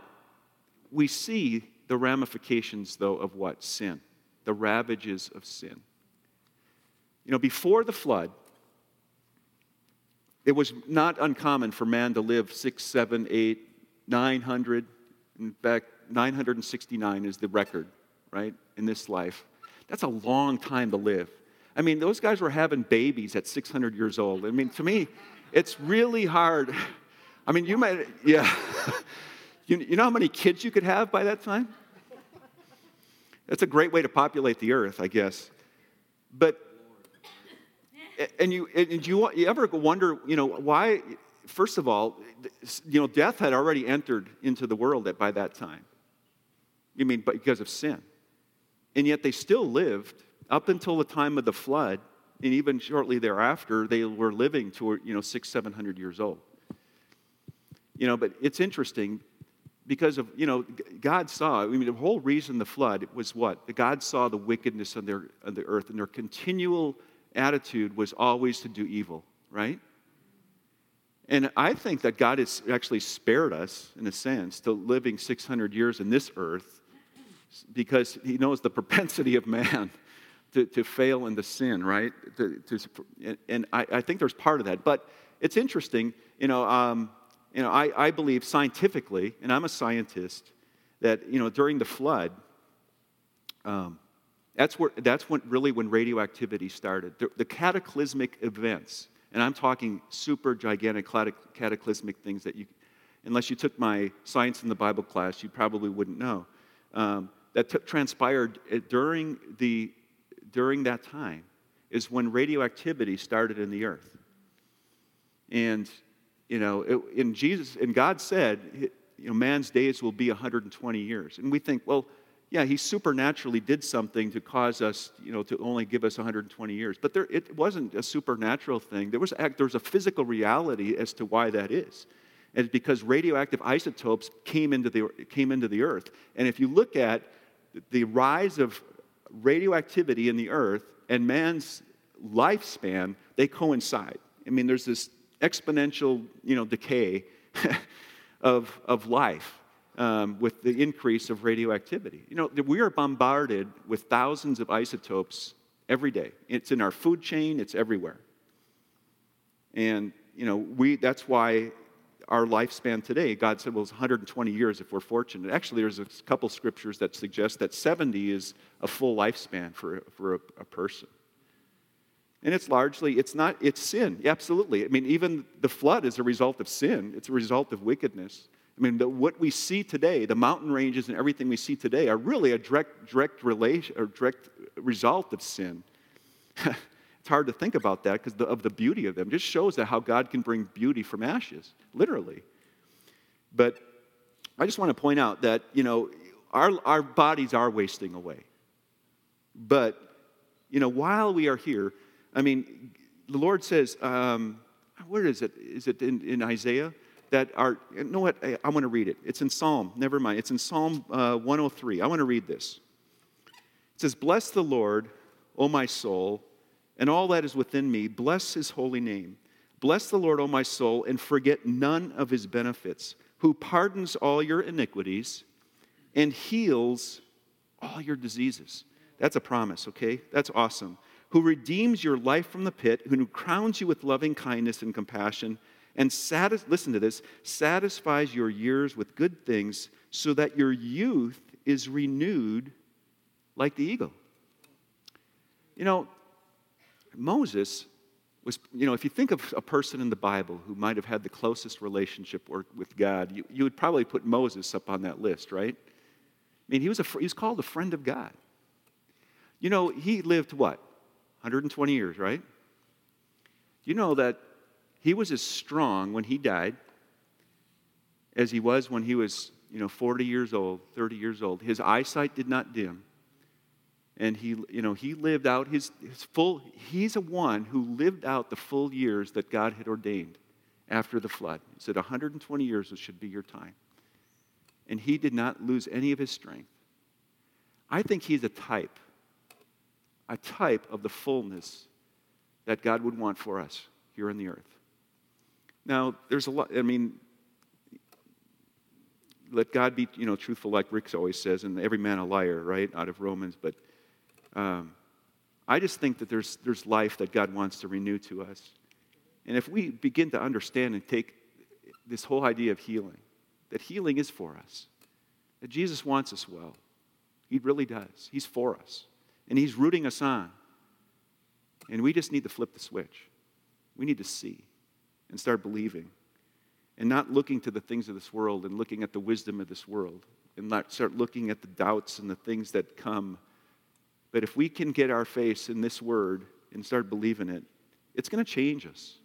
we see the ramifications though of what? Sin. The ravages of sin. You know, before the flood, it was not uncommon for man to live six, seven, eight, nine hundred. In fact, 969 is the record, right, in this life. That's a long time to live. I mean, those guys were having babies at 600 years old. I mean, to me, it's really hard. I mean, you might, yeah. you, you know how many kids you could have by that time? That's a great way to populate the earth, I guess. But and you, and you, you ever wonder, you know, why, first of all, you know, death had already entered into the world by that time. You mean because of sin. And yet they still lived up until the time of the flood, and even shortly thereafter, they were living to, you know, six, seven hundred years old. You know, but it's interesting because of, you know, God saw, I mean, the whole reason the flood was what? God saw the wickedness of, their, of the earth and their continual attitude was always to do evil, right? And I think that God has actually spared us, in a sense, to living 600 years in this earth because He knows the propensity of man to, to fail and to sin, right? To, to, and I, I, think there's part of that. But it's interesting, you know, um, you know I, I believe scientifically, and I'm a scientist, that, you know, during the flood, um, that's, where, that's when, really when radioactivity started. The, the, cataclysmic events, and I'm talking super gigantic cataclysmic things that you, unless you took my science in the Bible class, you probably wouldn't know, um, that t- transpired uh, during, the, during that time is when radioactivity started in the earth. And, you know, it, in Jesus, and God said, you know, man's days will be 120 years. And we think, well, yeah, he supernaturally did something to cause us, you know, to only give us 120 years. But there, it wasn't a supernatural thing. There was, there was a physical reality as to why that is. And it's because radioactive isotopes came into, the, came into the earth. And if you look at the rise of radioactivity in the earth and man's lifespan, they coincide. I mean, there's this exponential, you know, decay of, of life um, with the increase of radioactivity. You know, we are bombarded with thousands of isotopes every day. It's in our food chain, it's everywhere. And, you know, we, that's why our lifespan today, God said, well, it's 120 years if we're fortunate. Actually, there's a couple scriptures that suggest that 70 is a full lifespan for, for a, a person. And it's largely, it's not, it's sin, absolutely. I mean, even the flood is a result of sin, it's a result of wickedness. I mean, the, what we see today, the mountain ranges and everything we see today, are really a direct, direct, relation, or direct result of sin. it's hard to think about that because of the beauty of them. It just shows that how God can bring beauty from ashes, literally. But I just want to point out that, you know, our, our bodies are wasting away. But, you know, while we are here, I mean, the Lord says, um, where is it? Is it in, in Isaiah? That are, you know what? I, I want to read it. It's in Psalm, never mind. It's in Psalm uh, 103. I want to read this. It says, Bless the Lord, O my soul, and all that is within me. Bless his holy name. Bless the Lord, O my soul, and forget none of his benefits, who pardons all your iniquities and heals all your diseases. That's a promise, okay? That's awesome. Who redeems your life from the pit, who crowns you with loving kindness and compassion and satis- listen to this satisfies your years with good things so that your youth is renewed like the eagle. You know, Moses was, you know, if you think of a person in the Bible who might have had the closest relationship with God, you, you would probably put Moses up on that list, right? I mean, he was, a, he was called a friend of God. You know, he lived what? 120 years, right? You know that he was as strong when he died as he was when he was, you know, 40 years old, 30 years old. His eyesight did not dim. And he, you know, he lived out his, his full, he's a one who lived out the full years that God had ordained after the flood. He said, 120 years should be your time. And he did not lose any of his strength. I think he's a type, a type of the fullness that God would want for us here on the earth. Now, there's a lot, I mean, let God be, you know, truthful, like Rick always says, and every man a liar, right, out of Romans. But um, I just think that there's, there's life that God wants to renew to us. And if we begin to understand and take this whole idea of healing, that healing is for us, that Jesus wants us well, He really does. He's for us, and He's rooting us on. And we just need to flip the switch. We need to see and start believing and not looking to the things of this world and looking at the wisdom of this world and not start looking at the doubts and the things that come. But if we can get our face in this word and start believing it, it's going to change us.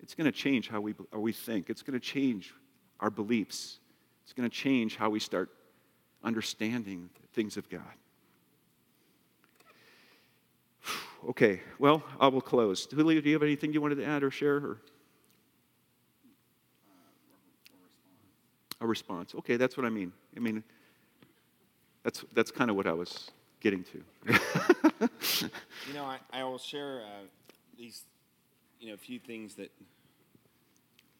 It's going to change how we, how we think. It's going to change our beliefs. It's going to change how we start understanding things of God. Okay, well, I will close. Julio, do you have anything you wanted to add or share? Or? A response. Okay, that's what I mean. I mean, that's, that's kind of what I was getting to. you know, I, I will share uh, these, you know, a few things that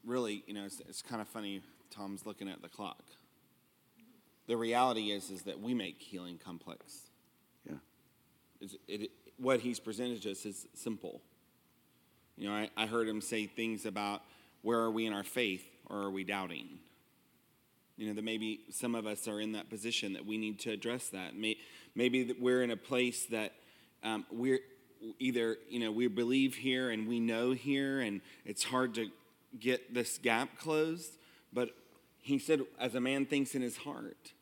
really, you know, it's, it's kind of funny. Tom's looking at the clock. The reality is, is that we make healing complex. Yeah. It's, it, what he's presented to us is simple. You know, I, I heard him say things about where are we in our faith or are we doubting? You know, that maybe some of us are in that position that we need to address that. May, maybe we're in a place that um, we're either, you know, we believe here and we know here and it's hard to get this gap closed, but he said, as a man thinks in his heart.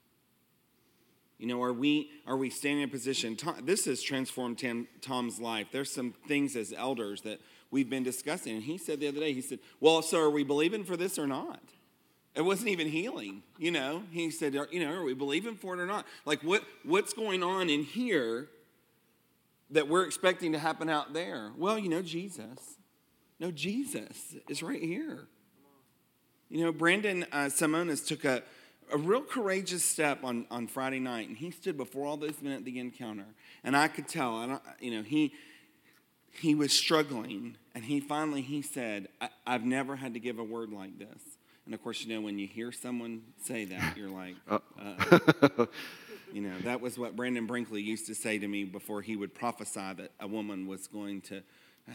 You know, are we are we standing in a position? Tom, this has transformed Tom, Tom's life. There's some things as elders that we've been discussing, and he said the other day, he said, "Well, so are we believing for this or not?" It wasn't even healing. You know, he said, "You know, are we believing for it or not? Like, what what's going on in here that we're expecting to happen out there?" Well, you know, Jesus. No, Jesus is right here. You know, Brandon uh, Simonis took a, a real courageous step on, on Friday night, and he stood before all those men at the encounter. And I could tell, I you know, he, he was struggling, and he finally he said, I've never had to give a word like this. And of course, you know, when you hear someone say that, you're like, uh, you know, that was what Brandon Brinkley used to say to me before he would prophesy that a woman was going to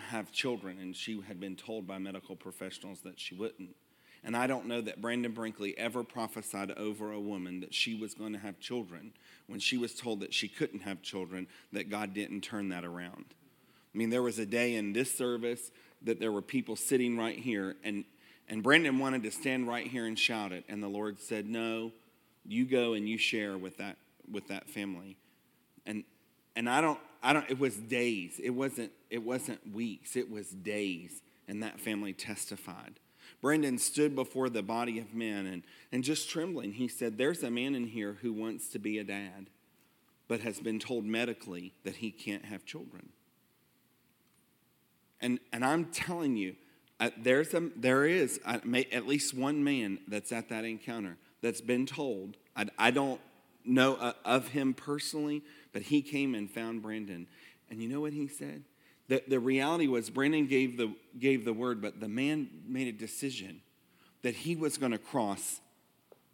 have children, and she had been told by medical professionals that she wouldn't. And I don't know that Brandon Brinkley ever prophesied over a woman that she was going to have children when she was told that she couldn't have children, that God didn't turn that around. I mean, there was a day in this service that there were people sitting right here, and, and Brandon wanted to stand right here and shout it, and the Lord said, No, you go and you share with that with that family. And and I don't I don't it was days. It wasn't it wasn't weeks. It was days and that family testified. Brandon stood before the body of men and, and just trembling, he said, There's a man in here who wants to be a dad, but has been told medically that he can't have children. And, and I'm telling you, uh, there's a, there is uh, may, at least one man that's at that encounter that's been told. I, I don't know uh, of him personally, but he came and found Brandon. And you know what he said? The, the reality was Brandon gave the, gave the word, but the man made a decision that he was going to cross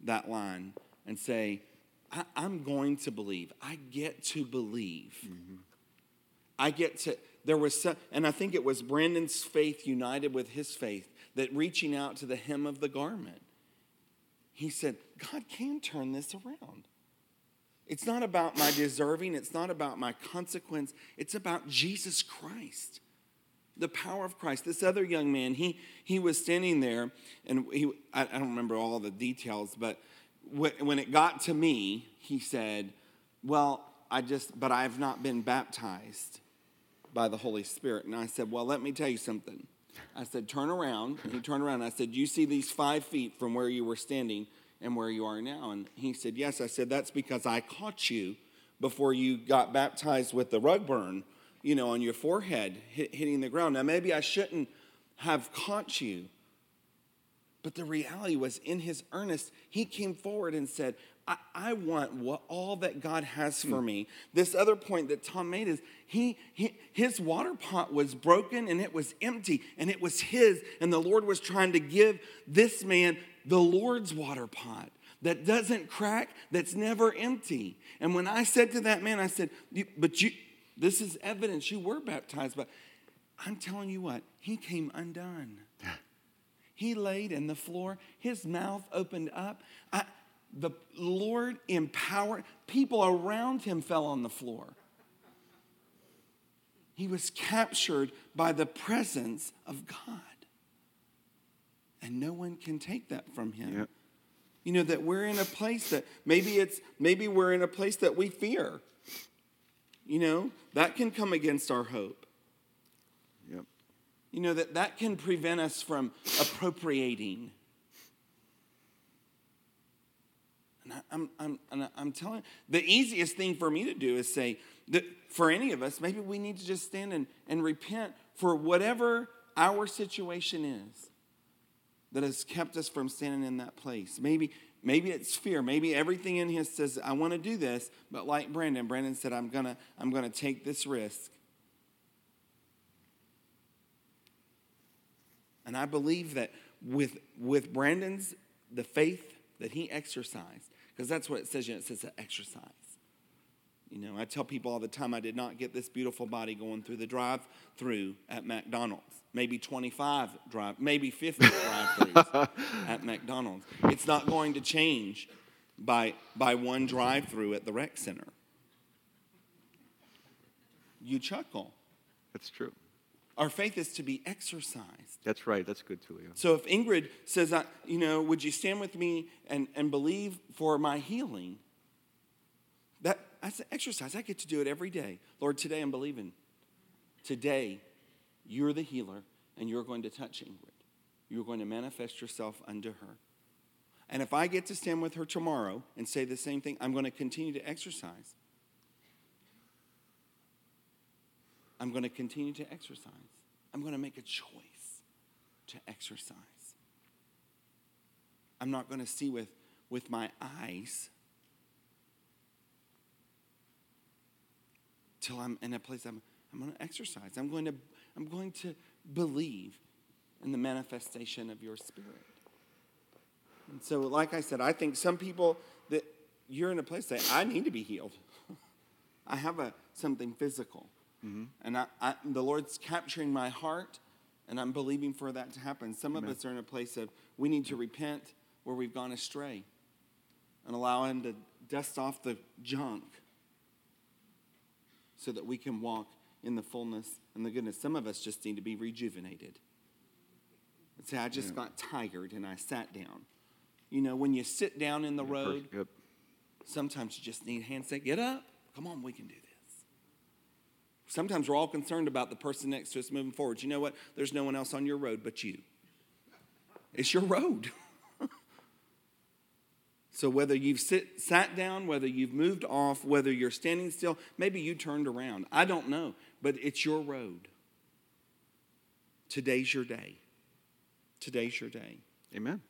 that line and say, I, am going to believe. I get to believe. Mm-hmm. I get to, there was, and I think it was Brandon's faith united with his faith that reaching out to the hem of the garment, he said, God can turn this around. It's not about my deserving, it's not about my consequence, it's about Jesus Christ. The power of Christ. This other young man, he, he was standing there, and he, I, I don't remember all the details, but when it got to me, he said, Well, I just, but I've not been baptized by the Holy Spirit. And I said, Well, let me tell you something. I said, Turn around. And he turned around. I said, You see these five feet from where you were standing? and where you are now? And he said, Yes. I said, That's because I caught you before you got baptized with the rug burn, you know, on your forehead hit, hitting the ground. Now, maybe I shouldn't have caught you. But the reality was, in his earnest, he came forward and said, I, I want what, all that God has for hmm. me. This other point that Tom made is he, he, his water pot was broken and it was empty and it was his. And the Lord was trying to give this man the Lord's water pot that doesn't crack, that's never empty. And when I said to that man, I said, But you, this is evidence you were baptized, but I'm telling you what, he came undone. He laid in the floor, his mouth opened up. I, the Lord empowered, people around him fell on the floor. He was captured by the presence of God and no one can take that from him. Yep. You know that we're in a place that maybe it's maybe we're in a place that we fear. You know, that can come against our hope. Yep. You know that that can prevent us from appropriating. And I, I'm, I'm, I'm telling the easiest thing for me to do is say that for any of us, maybe we need to just stand and, and repent for whatever our situation is that has kept us from standing in that place. Maybe, maybe it's fear. Maybe everything in here says, I want to do this, but like Brandon, Brandon said, I'm gonna, I'm gonna take this risk. And I believe that with, with Brandon's, the faith that he exercised, because that's what it says, you know, it says to exercise. You know, I tell people all the time I did not get this beautiful body going through the drive through at McDonald's. Maybe 25 drive, maybe 50 drive throughs at McDonald's. It's not going to change by, by one drive through at the rec center. You chuckle. That's true. Our faith is to be exercised. That's right. That's good, Tulio. So if Ingrid says, I- you know, would you stand with me and, and believe for my healing? That that's an exercise. I get to do it every day. Lord, today I'm believing. Today, you're the healer, and you're going to touch Ingrid. You're going to manifest yourself unto her. And if I get to stand with her tomorrow and say the same thing, I'm going to continue to exercise. I'm going to continue to exercise. I'm going to make a choice to exercise. I'm not going to see with, with my eyes till I'm in a place I'm, I'm going to exercise. I'm going to, I'm going to believe in the manifestation of your spirit. And so, like I said, I think some people that you're in a place that I need to be healed. I have a something physical, Mm-hmm. and I, I, the Lord's capturing my heart, and I'm believing for that to happen. Some of us are in a place of we need to repent where we've gone astray, and allow Him to dust off the junk, so that we can walk in the fullness and the goodness. Some of us just need to be rejuvenated. And say, I just got tired and I sat down. You know, when you sit down in the road, Yep. sometimes you just need hands say, get up. Come on, we can do this. Sometimes we're all concerned about the person next to us moving forward. You know what? There's no one else on your road but you. It's your road. so whether you've sit, sat down, whether you've moved off, whether you're standing still, maybe you turned around. I don't know, but it's your road. Today's your day. Today's your day. Amen.